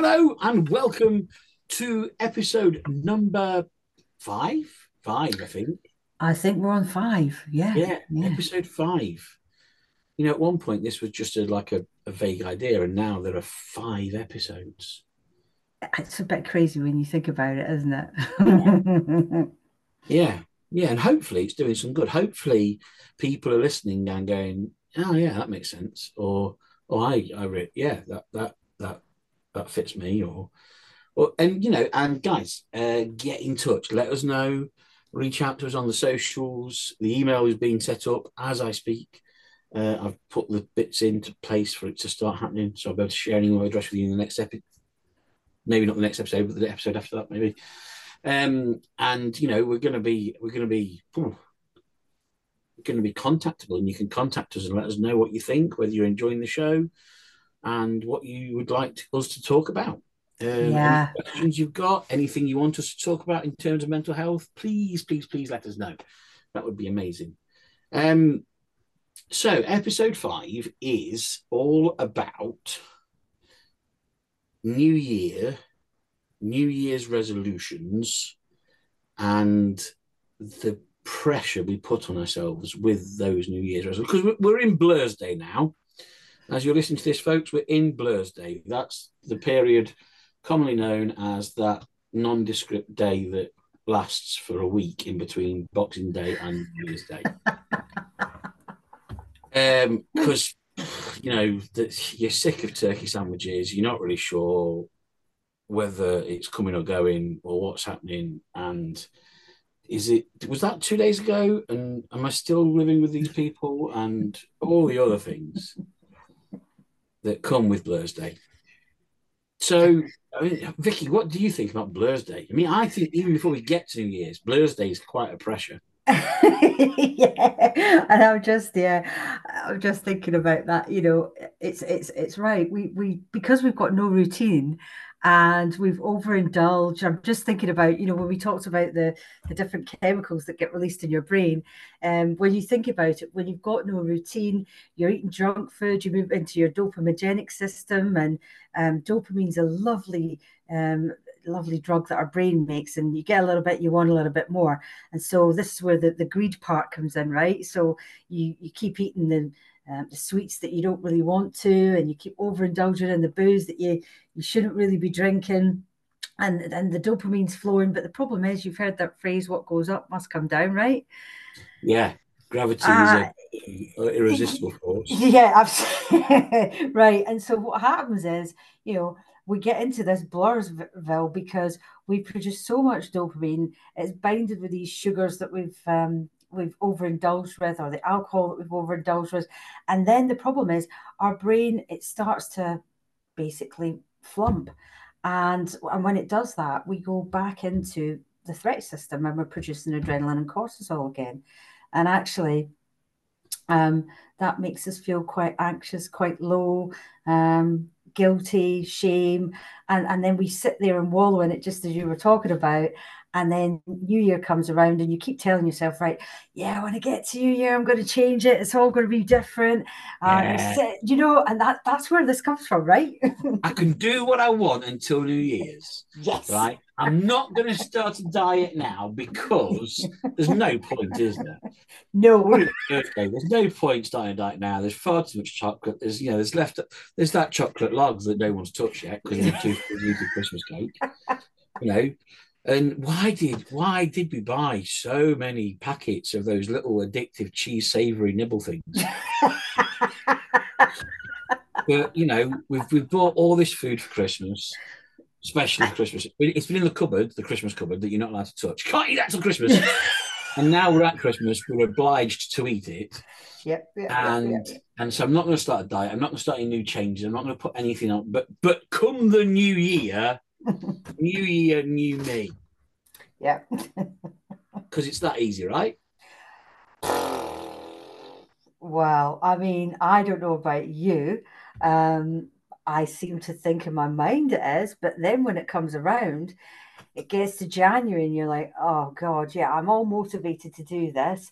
Hello and welcome to episode number five. Five, I think. I think we're on five. Yeah. Yeah, episode five. You know, at one point this was just a, like a, a vague idea, and now there are five episodes. It's a bit crazy when you think about it, isn't it? Yeah, yeah, and hopefully it's doing some good. Hopefully, people are listening and going, "Oh, yeah, that makes sense," or "Oh, I, I, re- yeah, that that fits me," or, or, and you know, and guys, uh, get in touch. Let us know. Reach out to us on the socials. The email is being set up as I speak. Uh, I've put the bits into place for it to start happening, so I'll be able to share any more address with you in the next episode. Maybe not the next episode, but the episode after that, maybe. Um, and you know, we're going to be we're going to be going to be contactable, and you can contact us and let us know what you think, whether you're enjoying the show, and what you would like us to talk about. Um, Yeah. Any questions you've got, anything you want us to talk about in terms of mental health, please, please, please let us know. That would be amazing. Um, so episode five is all about New Year, New Year's resolutions, and the pressure we put on ourselves with those New Year's resolutions. Because we're in Blur's Day now. As you're listening to this, folks, we're in Blur's Day. That's the period commonly known as that nondescript day that lasts for a week in between Boxing Day and New Year's Day. Um, because you know that you're sick of turkey sandwiches, you're not really sure whether it's coming or going or what's happening, and is it was that two days ago, and am I still living with these people, and all the other things that come with Blur's Day. So, I mean, Vicky, what do you think about Blur's Day? I mean, I think even before we get to New Year's, Blur's Day is quite a pressure. yeah, and I'm just yeah, I'm just thinking about that. You know, it's it's it's right. We we because we've got no routine and we've overindulged. I'm just thinking about you know when we talked about the the different chemicals that get released in your brain. And um, when you think about it, when you've got no routine, you're eating junk food. You move into your dopaminergic system, and um, dopamine's a lovely um, lovely drug that our brain makes and you get a little bit you want a little bit more and so this is where the, the greed part comes in right so you you keep eating the um, the sweets that you don't really want to and you keep overindulging in the booze that you you shouldn't really be drinking and and the dopamine's flowing but the problem is you've heard that phrase what goes up must come down right Yeah, gravity uh, is an irresistible force. yeah absolutely right and so what happens is you know we get into this blursville because we produce so much dopamine it's bounded with these sugars that we've um, we've overindulged with or the alcohol that we've overindulged with. And then the problem is our brain it starts to basically flump. And and when it does that we go back into the threat system and we're producing adrenaline and cortisol again. And actually um, that makes us feel quite anxious quite low um, guilty, shame, and, and then we sit there and wallow in it, just as you were talking about. And then New Year comes around, and you keep telling yourself, right, yeah, when I get to New Year, I'm going to change it. It's all going to be different. Yeah. sit- you know, and that that's where this comes from, right? I can do what I want until New Year's, yes. right? I'm not going to start a diet now because there's no point, is there? No. Birthday. There's no point starting a diet now. There's far too much chocolate. There's you know there's left there's that chocolate logs that no one's touched yet because they're too busy with Christmas cake. You know, and why did why did we buy so many packets of those little addictive cheese savory nibble things? But you know, we've we've bought all this food for Christmas, especially Christmas. It's been in the cupboard, the Christmas cupboard, that you're not allowed to touch. Can't eat that till Christmas. and now we're at Christmas, we're obliged to eat it. Yep. yep, yep, And yep. and so I'm not going to start a diet. I'm not going to start any new changes. I'm not going to put anything on. But but come the new year, new year, new me, Yeah. because it's that easy, right? Well, I mean, I don't know about you. Um, I seem to think in my mind it is, but then when it comes around, it gets to January and you're like, oh God, yeah, I'm all motivated to do this.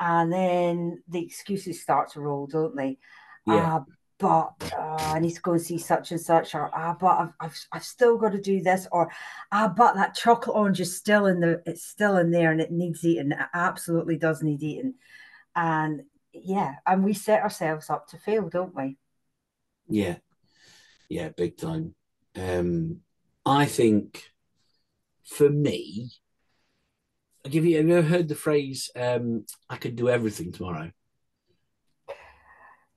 And then the excuses start to roll, don't they? Yeah. Uh, but uh, I need to go and see such and such, or ah, but I've, I've, I've still got to do this, or ah, but that chocolate orange is still in the, it's still in there and it needs eating. It absolutely does need eating. And yeah, and we set ourselves up to fail, don't we? Yeah, yeah, big time. Um, I think for me, have you, have you ever heard the phrase, um, I could do everything tomorrow?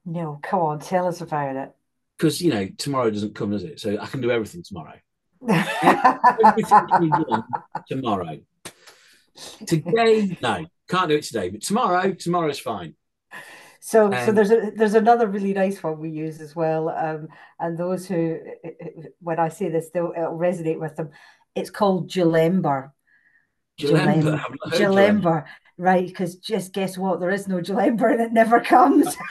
No, come on, tell us about it. Because, you know, tomorrow doesn't come, does it? So I can do everything tomorrow. everything can be done tomorrow. Today, no, can't do it today. But tomorrow, tomorrow's fine. So, um, so there's a there's another really nice one we use as well, um, and those who, when I say this, they'll it'll resonate with them. It's called Jalember. Jalember, Jalember, right? Because just guess what? There is no Jalember, and it never comes.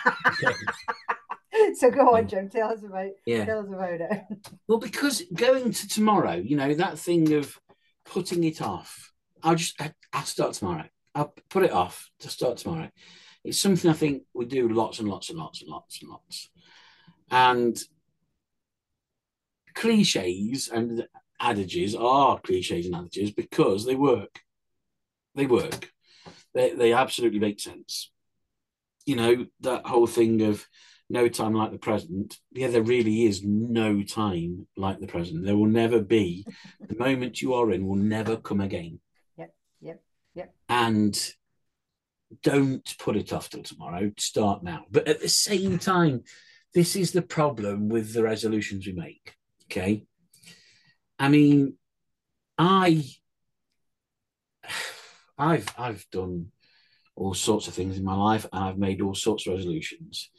so go on, Jim. Tell us about. Yeah. Tell us about it. Well, because going to tomorrow, you know that thing of putting it off. I'll just I'll start tomorrow. I'll put it off to start tomorrow. It's something I think we do lots and lots and lots and lots and lots. And cliches and adages are cliches and adages because they work. They work. They, they absolutely make sense. You know, that whole thing of no time like the present. Yeah, there really is no time like the present. There will never be. the moment you are in will never come again. Yep, yep, yep. And don't put it off till tomorrow. Start now. But at the same time, this is the problem with the resolutions we make. Okay. I mean, I I've I've done all sorts of things in my life and I've made all sorts of resolutions.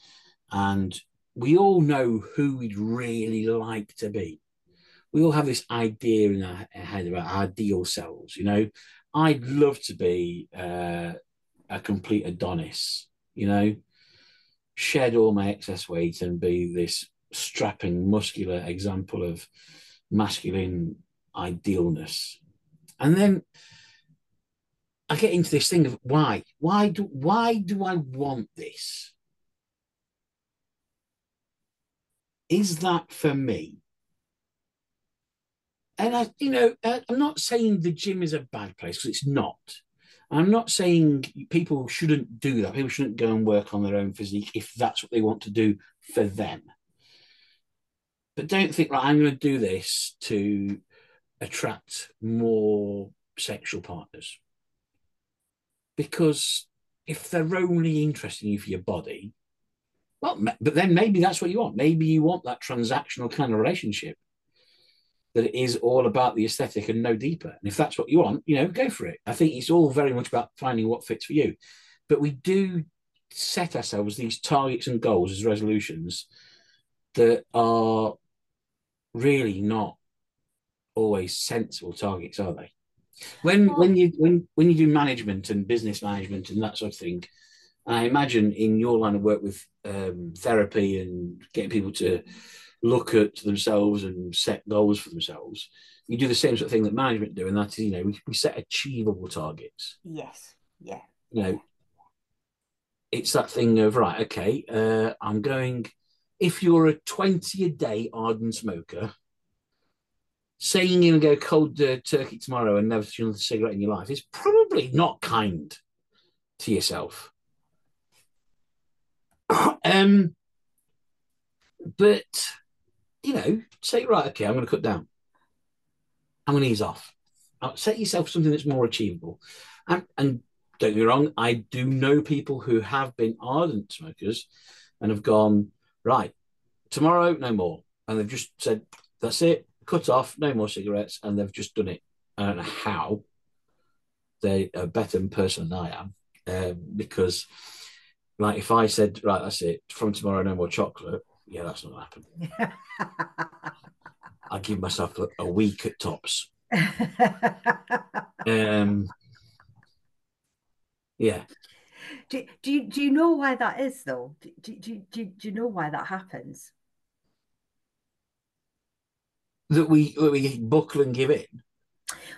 And we all know who we'd really like to be. We all have this idea in our head about our ideal selves. You know, I'd love to be uh, a complete Adonis, you know, shed all my excess weight and be this strapping, muscular example of masculine idealness. And then I get into this thing of why? Why do why do I want this? Is that for me? And I, you know, uh, I'm not saying the gym is a bad place because it's not. I'm not saying people shouldn't do that. People shouldn't go and work on their own physique if that's what they want to do for them. But don't think, right, I'm going to do this to attract more sexual partners. Because if they're only interested in you for your body, well, but then maybe that's what you want. Maybe you want that transactional kind of relationship that it is all about the aesthetic and no deeper. And if that's what you want, you know, go for it. I think it's all very much about finding what fits for you. But we do set ourselves these targets and goals as resolutions that are really not always sensible targets, are they? When when you when when you do management and business management and that sort of thing, I imagine in your line of work with um, therapy and getting people to look at themselves and set goals for themselves, you do the same sort of thing that management do, and that is, you know, we, we set achievable targets. Yes. Yeah. You know, it's that thing of right, okay, uh, I'm going. If you're a 20 a day ardent smoker, saying you're going to go cold uh, turkey tomorrow and never touch another cigarette in your life is probably not kind to yourself. um, but you know, say, right, okay, I'm going to cut down. I'm going to ease off. I'll set yourself something that's more achievable. And, and don't get me wrong, I do know people who have been ardent smokers and have gone, right, tomorrow, no more. And they've just said, that's it, cut off, no more cigarettes. And they've just done it. I don't know how. They're a better person than I am. Um, because, like, if I said, right, that's it, from tomorrow, no more chocolate, yeah, that's not happening. I give myself a, a, week at tops. um, yeah. Do, do, you, do you know why that is, though? Do, do, do, do you know why that happens? That we, that we buckle and give in?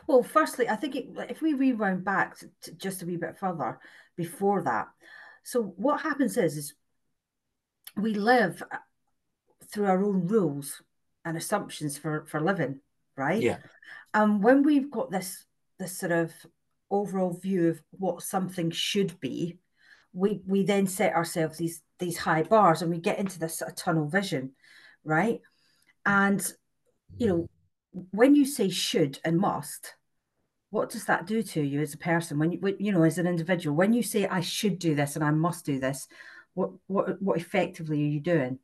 Well, firstly, I think it, if we rewind back to, to just a wee bit further before that, so what happens is, is we live uh, through our own rules and assumptions for for living, right? Yeah. And when we've got this this sort of overall view of what something should be, we we then set ourselves these these high bars and we get into this sort of tunnel vision, right? And you know, when you say should and must, what does that do to you as a person? When you you know as an individual when you say i should do this and i must do this what what what effectively are you doing?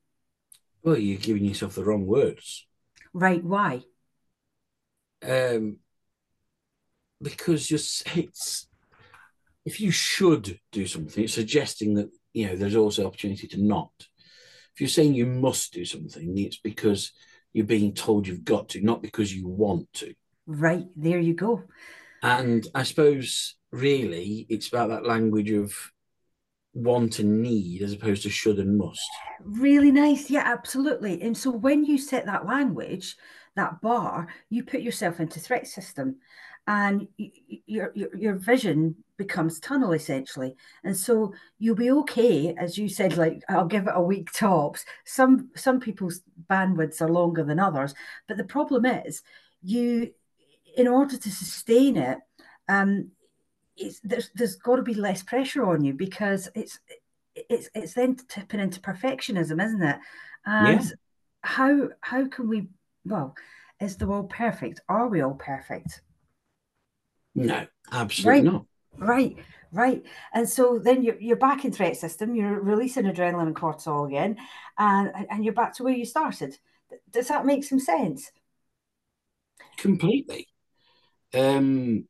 Well you're giving yourself the wrong words. Right why? Um because just it's if you should do something it's suggesting that you know there's also opportunity to not. If you're saying you must do something it's because you're being told you've got to not because you want to. Right there you go. And I suppose really it's about that language of want and need as opposed to should and must. Really nice. Yeah, absolutely. And so when you set that language, that bar, you put yourself into threat system and your, your, your vision becomes tunnel essentially. And so you'll be okay, as you said, like I'll give it a week tops. Some some people's bandwidths are longer than others. But the problem is you in order to sustain it, um, there's there's got to be less pressure on you because it's it's it's then tipping into perfectionism, isn't it? And yeah. how how can we? Well, is the world perfect? Are we all perfect? No, absolutely right. not. Right, right. And so then you're, you're back in threat system, you're releasing adrenaline and cortisol again, and, and you're back to where you started. Does that make some sense? Completely. Um,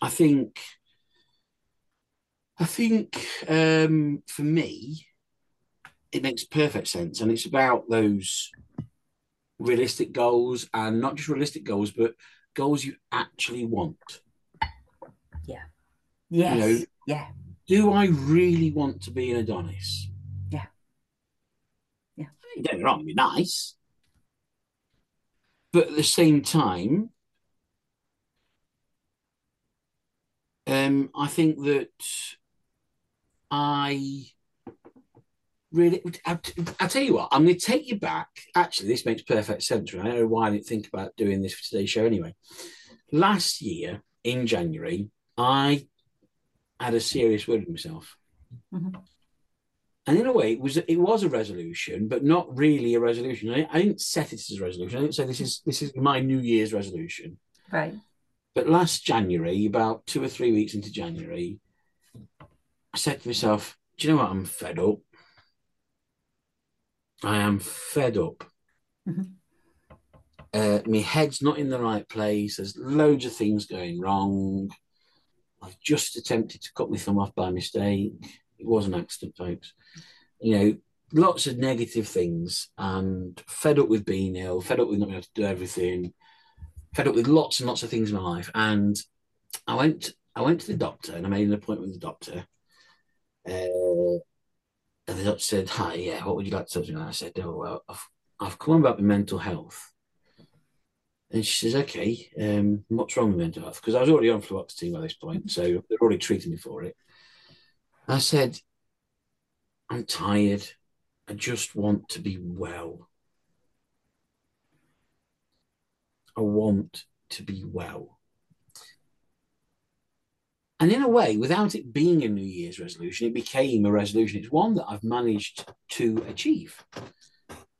I think, I think um, for me, it makes perfect sense, and it's about those realistic goals, and not just realistic goals, but goals you actually want. Yeah. Yes. You know, yeah. Do I really want to be an Adonis? Yeah. Yeah. Don't get me wrong, be nice. But at the same time, um, I think that I really, I, I tell you what, I'm going to take you back. Actually, this makes perfect sense. Right? I don't know why I didn't think about doing this for today's show anyway. Last year in January, I had a serious word with myself. Mm-hmm and in a way, it was it was a resolution, but not really a resolution. I, I didn't set it as a resolution. I didn't say this is this is my New Year's resolution. Right. But last January, about two or three weeks into January, I said to myself, "Do you know what? I'm fed up. I am fed up. Mm-hmm. Uh, my head's not in the right place. There's loads of things going wrong. I've just attempted to cut my thumb off by mistake." It was an accident, folks. You know, lots of negative things and fed up with being ill, fed up with not being able to do everything, fed up with lots and lots of things in my life. And I went I went to the doctor and I made an appointment with the doctor. Uh, and the doctor said, Hi, yeah, what would you like to talk to me? And I said, Oh, well, I've, I've come about my mental health. And she says, Okay, um, what's wrong with mental health? Because I was already on fluoxetine by this point, so they're already treating me for it. I said, I'm tired. I just want to be well. I want to be well. And in a way, without it being a New Year's resolution, it became a resolution. It's one that I've managed to achieve.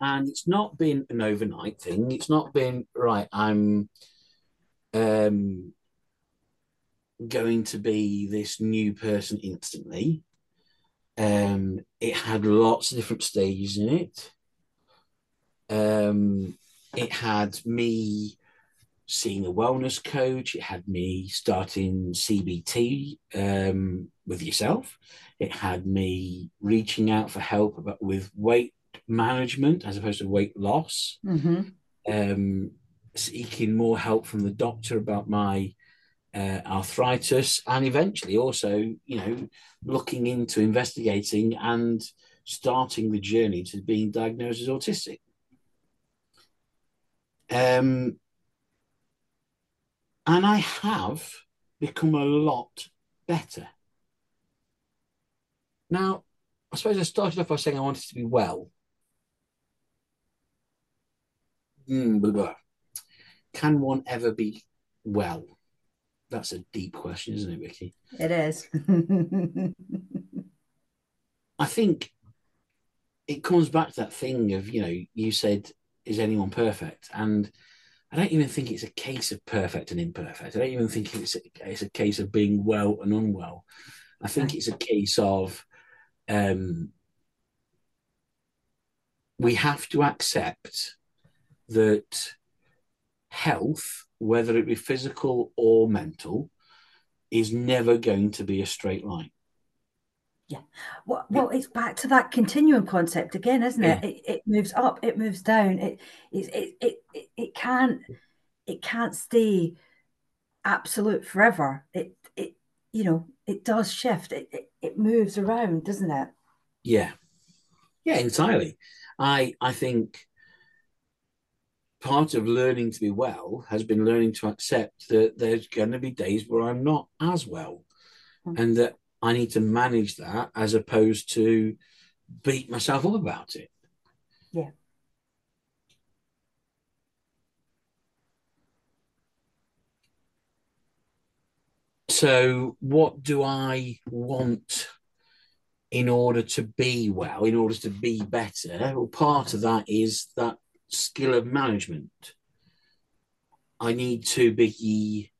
And it's not been an overnight thing. It's not been, right, I'm um, going to be this new person instantly. Um, it had lots of different stages in it. Um, it had me seeing a wellness coach. It had me starting CBT um, with yourself. It had me reaching out for help about, with weight management as opposed to weight loss. Mm-hmm. Um, seeking more help from the doctor about my uh, arthritis, and eventually also, you know, looking into investigating and starting the journey to being diagnosed as autistic. Um, and I have become a lot better. Now, I suppose I started off by saying I wanted to be well. Mm, blah, blah. Can one ever be well? That's a deep question, isn't it, Vicky? It is. I think it comes back to that thing of, you know, you said, is anyone perfect? And I don't even think it's a case of perfect and imperfect. I don't even think it's a, it's a case of being well and unwell. I think it's a case of um, we have to accept that health, whether it be physical or mental, is never going to be a straight line. Yeah. Well, well, it's back to that continuum concept again, isn't it? Yeah. It, it moves up, it moves down. It it, it it it can't it can't stay absolute forever. It it you know it does shift. It it, it moves around, doesn't it? Yeah. Yeah, entirely. I I think part of learning to be well has been learning to accept that there's going to be days where I'm not as well, mm-hmm. and that I need to manage that as opposed to beat myself up about it. Yeah. So, what do I want in order to be well, in order to be better? Well, part of that is that skill of management. I need to be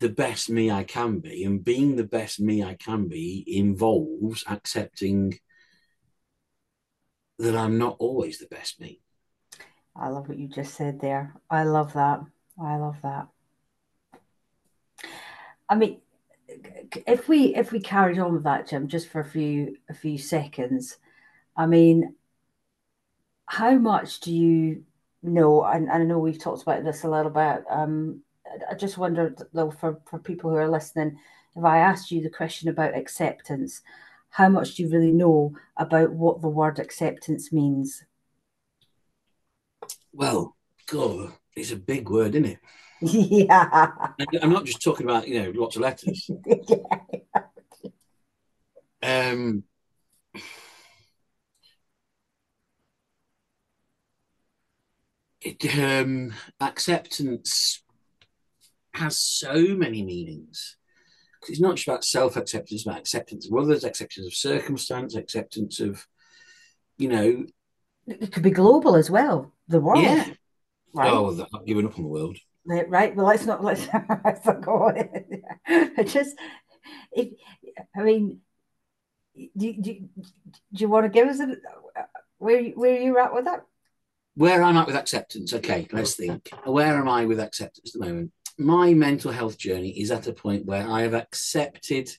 the best me I can be, and being the best me I can be involves accepting that I'm not always the best me. I love what you just said there. I love that. I love that. I mean, if we if we carried on with that, Jim, just for a few a few seconds, I mean, how much do you know? And, and I know we've talked about this a little bit. Um, I just wondered though, for for people who are listening, if I asked you the question about acceptance, how much do you really know about what the word acceptance means? Well, God, it's a big word, isn't it? Yeah. I'm not just talking about, you know, lots of letters. yeah. Um, it, um, acceptance has so many meanings. It's not just about self acceptance, it's about acceptance of others, acceptance of circumstance, acceptance of, you know. It could be global as well, the world. Yeah. Right? Oh, given up on the world. Right. Well, let's not, let's, let's not go on. just, if, I mean, do, do, do you want to give us a, where, where you at with that? Where I'm at with acceptance. Okay, let's think. Where am I with acceptance at the moment? my mental health journey is at a point where I have accepted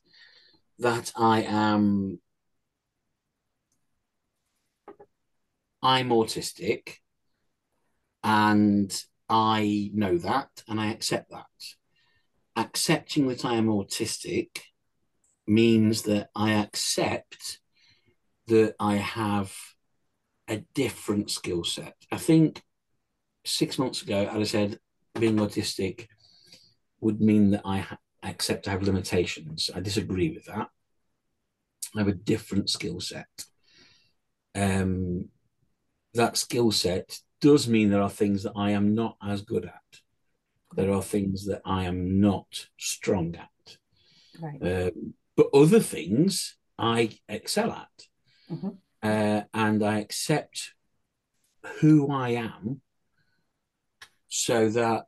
that I am I'm autistic and I know that and I accept that. Accepting that I am autistic means that I accept that I have a different skill set. I think six months ago, I'd said being autistic would mean that I accept I have limitations. I disagree with that. I have a different skill set. Um, that skill set does mean there are things that I am not as good at. There are things that I am not strong at. Right. Um, but other things I excel at. Mm-hmm. Uh, and I accept who I am so that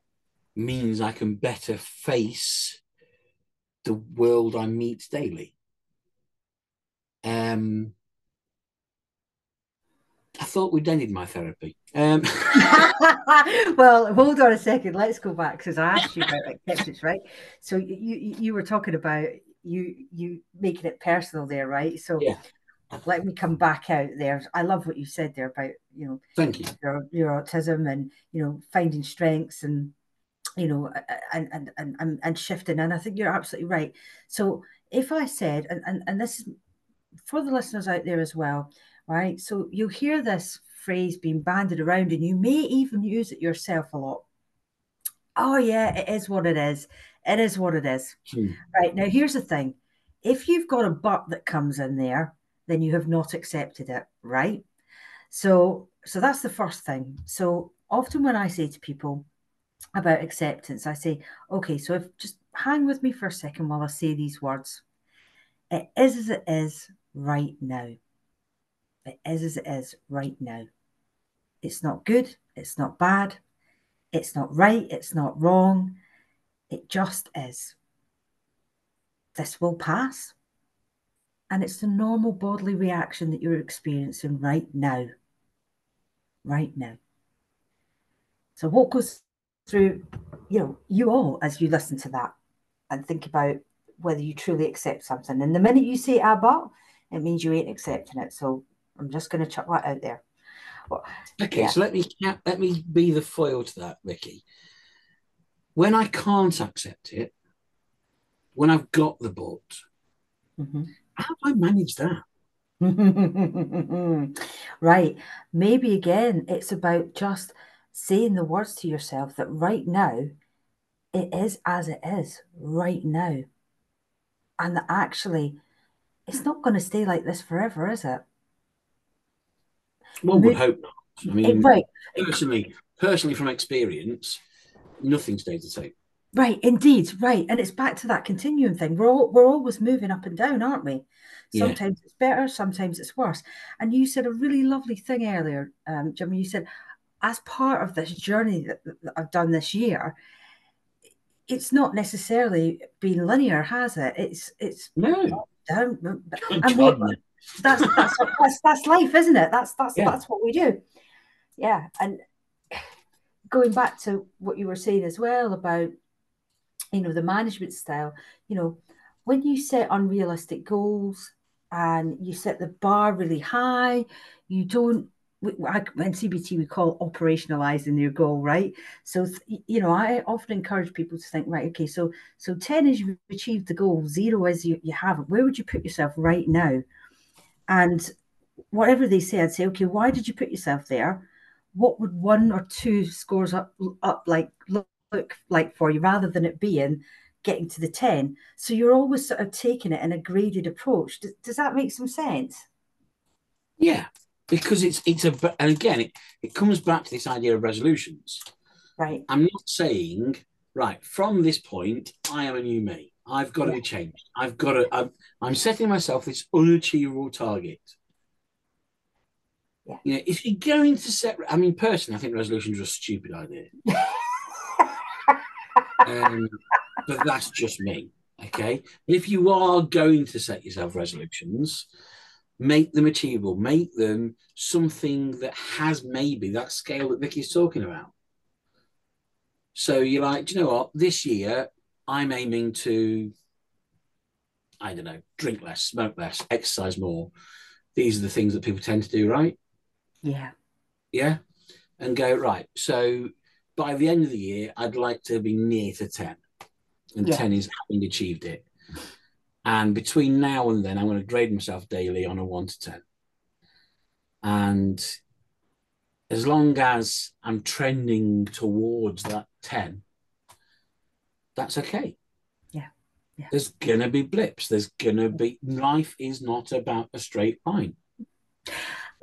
means I can better face the world I meet daily. Um, I thought we'd ended my therapy. Um. well, hold on a second. Let's go back because I asked you about acceptance, right? So you you were talking about you you making it personal there, right? So yeah. Let me come back out there. I love what you said there about you know, thank you, your, your autism and you know finding strengths and you know, and and and and shifting. And I think you're absolutely right. So if I said, and and, and this is for the listeners out there as well, right? So you hear this phrase being banded around, and you may even use it yourself a lot. Oh yeah, it is what it is. It is what it is. Hmm. Right now, here's the thing: if you've got a but that comes in there, then you have not accepted it, right? So, so that's the first thing. So often when I say to people about acceptance, I say, okay, so if just hang with me for a second while I say these words. It is as it is right now. It is as it is right now. It's not good. It's not bad. It's not right. It's not wrong. It just is. This will pass. And it's the normal bodily reaction that you're experiencing right now. Right now. So, what goes through, you know, you all as you listen to that and think about whether you truly accept something. And the minute you say ah but, it means you ain't accepting it. So I'm just going to chuck that out there. Well, okay, yeah. so let me let me be the foil to that, Vicky. When I can't accept it, when I've got the but, mm-hmm. How do I manage that? right. Maybe again, it's about just saying the words to yourself that right now it is as it is right now. And that actually it's not going to stay like this forever, is it? One would hope not. I mean, right. personally, personally from experience, nothing stays the same. Right, indeed, right, and it's back to that continuum thing. We're all, we're always moving up and down, aren't we? Sometimes yeah. it's better, sometimes it's worse. And you said a really lovely thing earlier, um, Jimmy. You said, as part of this journey that, that I've done this year, it's not necessarily been linear, has it? It's it's no. down. And we, that's, that's that's that's life, isn't it? That's that's yeah. that's what we do. Yeah, and going back to what you were saying as well about you know the management style, you know, when you set unrealistic goals and you set the bar really high, you don't when CBT we call operationalizing your goal, right? So you know, I often encourage people to think, right, okay, so so ten is you've achieved the goal, zero is you, you haven't. Where would you put yourself right now? And whatever they say, I'd say, okay, why did you put yourself there? What would one or two scores up up like look, look like for you, rather than it being getting to the ten? So you're always sort of taking it in a graded approach. Does, does that make some sense? Yeah, because it's it's a and again it, it comes back to this idea of resolutions right i'm not saying right from this point i am a new me i've got yeah. to be changed i've got to I'm, I'm setting myself this unachievable target yeah. you know if you're going to set i mean personally i think resolutions are a stupid idea um, but that's just me okay if you are going to set yourself resolutions make them achievable, make them something that has maybe that scale that Vicky's talking about. So you're like, do you know what? This year, I'm aiming to, I don't know, drink less, smoke less, exercise more. These are the things that people tend to do, right? Yeah. Yeah. And go, right. So by the end of the year, I'd like to be near to 10. And yeah. 10 is having achieved it. And between now and then, I'm going to grade myself daily on a one to 10. And as long as I'm trending towards that 10, that's okay. Yeah. yeah. There's going to be blips. There's going to be, life is not about a straight line.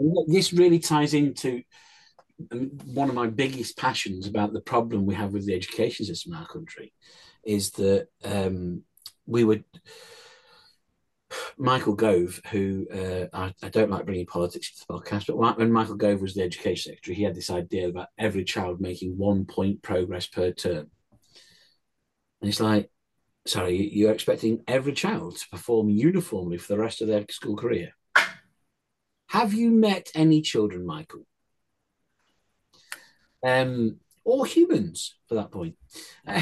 And this really ties into one of my biggest passions about the problem we have with the education system in our country is that um, we would Michael Gove, who uh, I, I, don't like bringing politics to the podcast, but when Michael Gove was the education secretary, he had this idea about every child making one point progress per term. And it's like, sorry, you're expecting every child to perform uniformly for the rest of their school career. Have you met any children, Michael? Um, or humans, for that point.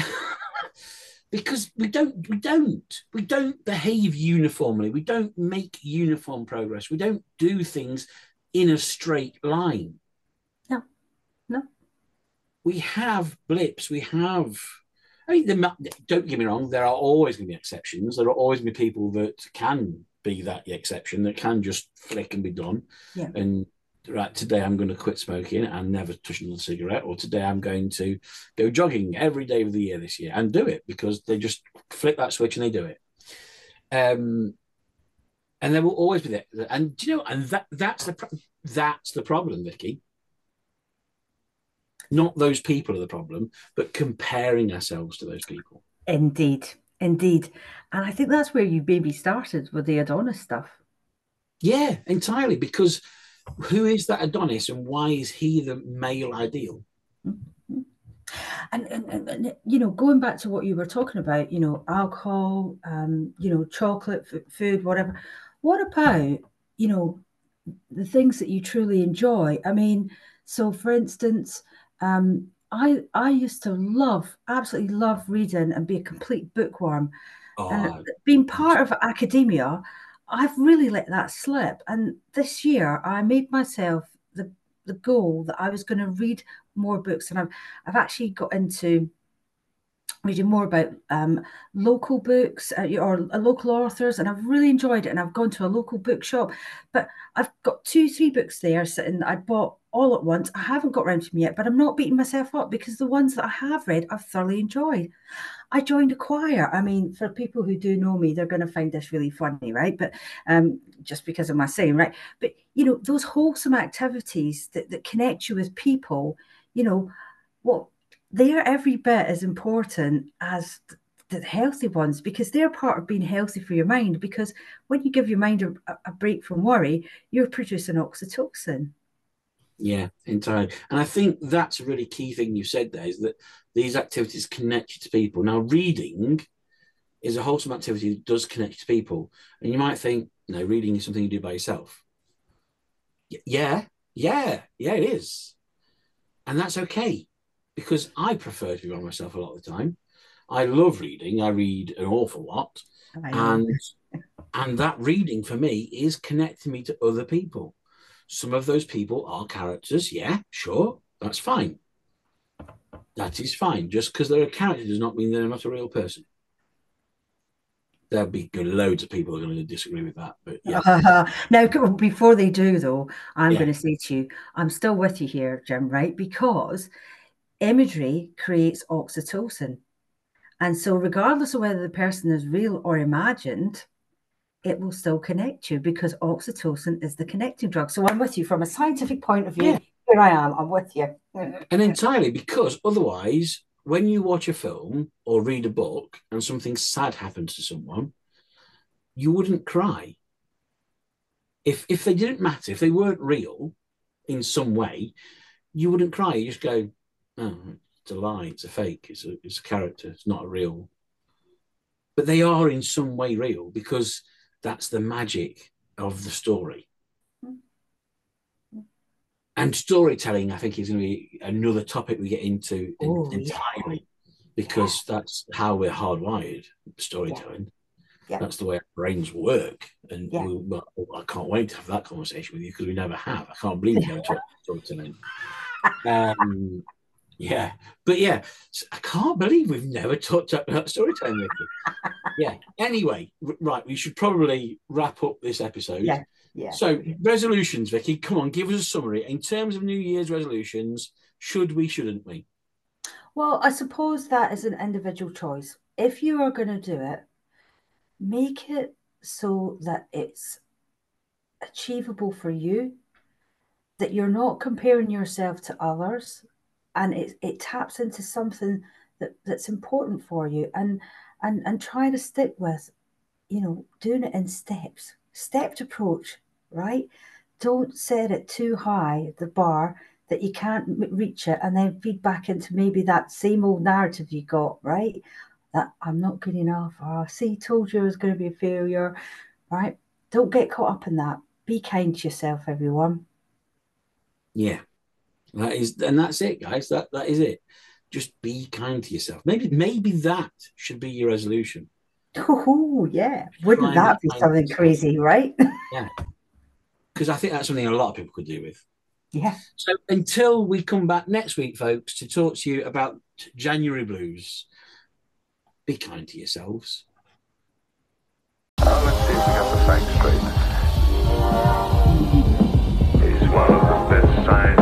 because we don't we don't we don't behave uniformly. We don't make uniform progress. We don't do things in a straight line. No. No. We have blips. We have i mean the, don't get me wrong there are always going to be exceptions. There are always going to be people that can be that exception that can just flick and be done. Yeah. and right, today I'm going to quit smoking and never touch another cigarette, or today I'm going to go jogging every day of the year this year and do it because they just flip that switch and they do it. Um, and there will always be that. And do you know? And that that's the pro- that's the problem, Vicky. Not those people are the problem, but comparing ourselves to those people. Indeed, indeed, and I think that's where you maybe started with the Adonis stuff. Yeah, entirely. Because who is that Adonis, and why is he the male ideal? And, and, and, and, you know going back to what you were talking about you know alcohol um you know chocolate f- food whatever what about you know the things that you truly enjoy? I mean so for instance um i i used to love absolutely love reading and be a complete bookworm. Oh, uh, being part of academia i've really let that slip and this year i made myself the the goal that i was going to read more books and i've i've actually got into reading more about um, local books uh, or uh, local authors, and I've really enjoyed it. And I've gone to a local bookshop, but I've got two, three books there sitting that I bought all at once. I haven't got around to them yet, but I'm not beating myself up because the ones that I have read, I've thoroughly enjoyed. I joined a choir. I mean, for people who do know me, they're going to find this really funny, right? But um, just because of my saying, right? But you know, those wholesome activities that, that connect you with people, you know, well, they're every bit as important as the healthy ones because they're part of being healthy for your mind. Because when you give your mind a, a break from worry, you're producing oxytocin. Yeah, entirely. And I think that's a really key thing you said there is that these activities connect you to people. Now, reading is a wholesome activity that does connect you to people. And you might think, no, reading is something you do by yourself. Y- yeah, yeah, yeah, it is. And that's okay because I prefer to be by myself a lot of the time. I love reading. I read an awful lot. And and that reading for me is connecting me to other people. Some of those people are characters. Yeah, sure. That's fine. That is fine. Just because they're a character does not mean they're not a real person. There'll be loads of people who are going to disagree with that. But yeah. Uh, now, before they do, though, I'm Yeah. going to say to you, I'm still with you here, Jim, right? Because imagery creates oxytocin. And so, regardless of whether the person is real or imagined, it will still connect you because oxytocin is the connecting drug. So, I'm with you from a scientific point of view. Yeah. Here I am, I'm with you. And entirely because otherwise, when you watch a film or read a book and something sad happens to someone, you wouldn't cry. If if they didn't matter, if they weren't real in some way, you wouldn't cry. You just go, oh, it's a lie, it's a fake, it's a it's a character, it's not a real. But they are in some way real because that's the magic of the story. And storytelling, I think, is going to be another topic we get into Oh, yeah. entirely because that's how we're hardwired. Storytelling. Yeah. That's the way our brains work. And Yeah. we, well, I can't wait to have that conversation with you because we never have. I can't believe we never talked about storytelling. Um, yeah, but yeah, I can't believe we've never talked about storytelling. Vicky. yeah. Anyway, right, we should probably wrap up this episode. Yeah. Yeah. So resolutions, Vicky, come on, give us a summary in terms of New Year's resolutions. Should we? Shouldn't we? Well, I suppose that is an individual choice. If you are going to do it, make it so that it's achievable for you, that you're not comparing yourself to others, and it, it taps into something that, that's important for you and and and try to stick with, you know, doing it in steps, stepped approach, right? Don't set it too high, the bar, that you can't reach it and then feed back into maybe that same old narrative you got, right? That I'm not good enough. Oh, see, told you I was going to be a failure, right? Don't get caught up in that. Be kind to yourself, everyone. Yeah, that is, and that's it, guys. That that is it. Just be kind to yourself. Maybe maybe that should be your resolution. Oh, yeah. Wouldn't Try that be something yourself. crazy, right? Yeah, because I think that's something a lot of people could do with. yeah. So until we come back next week, folks, to talk to you about January blues, be kind to yourselves. Now let's see if we got the facts straight. He's one of the best scientific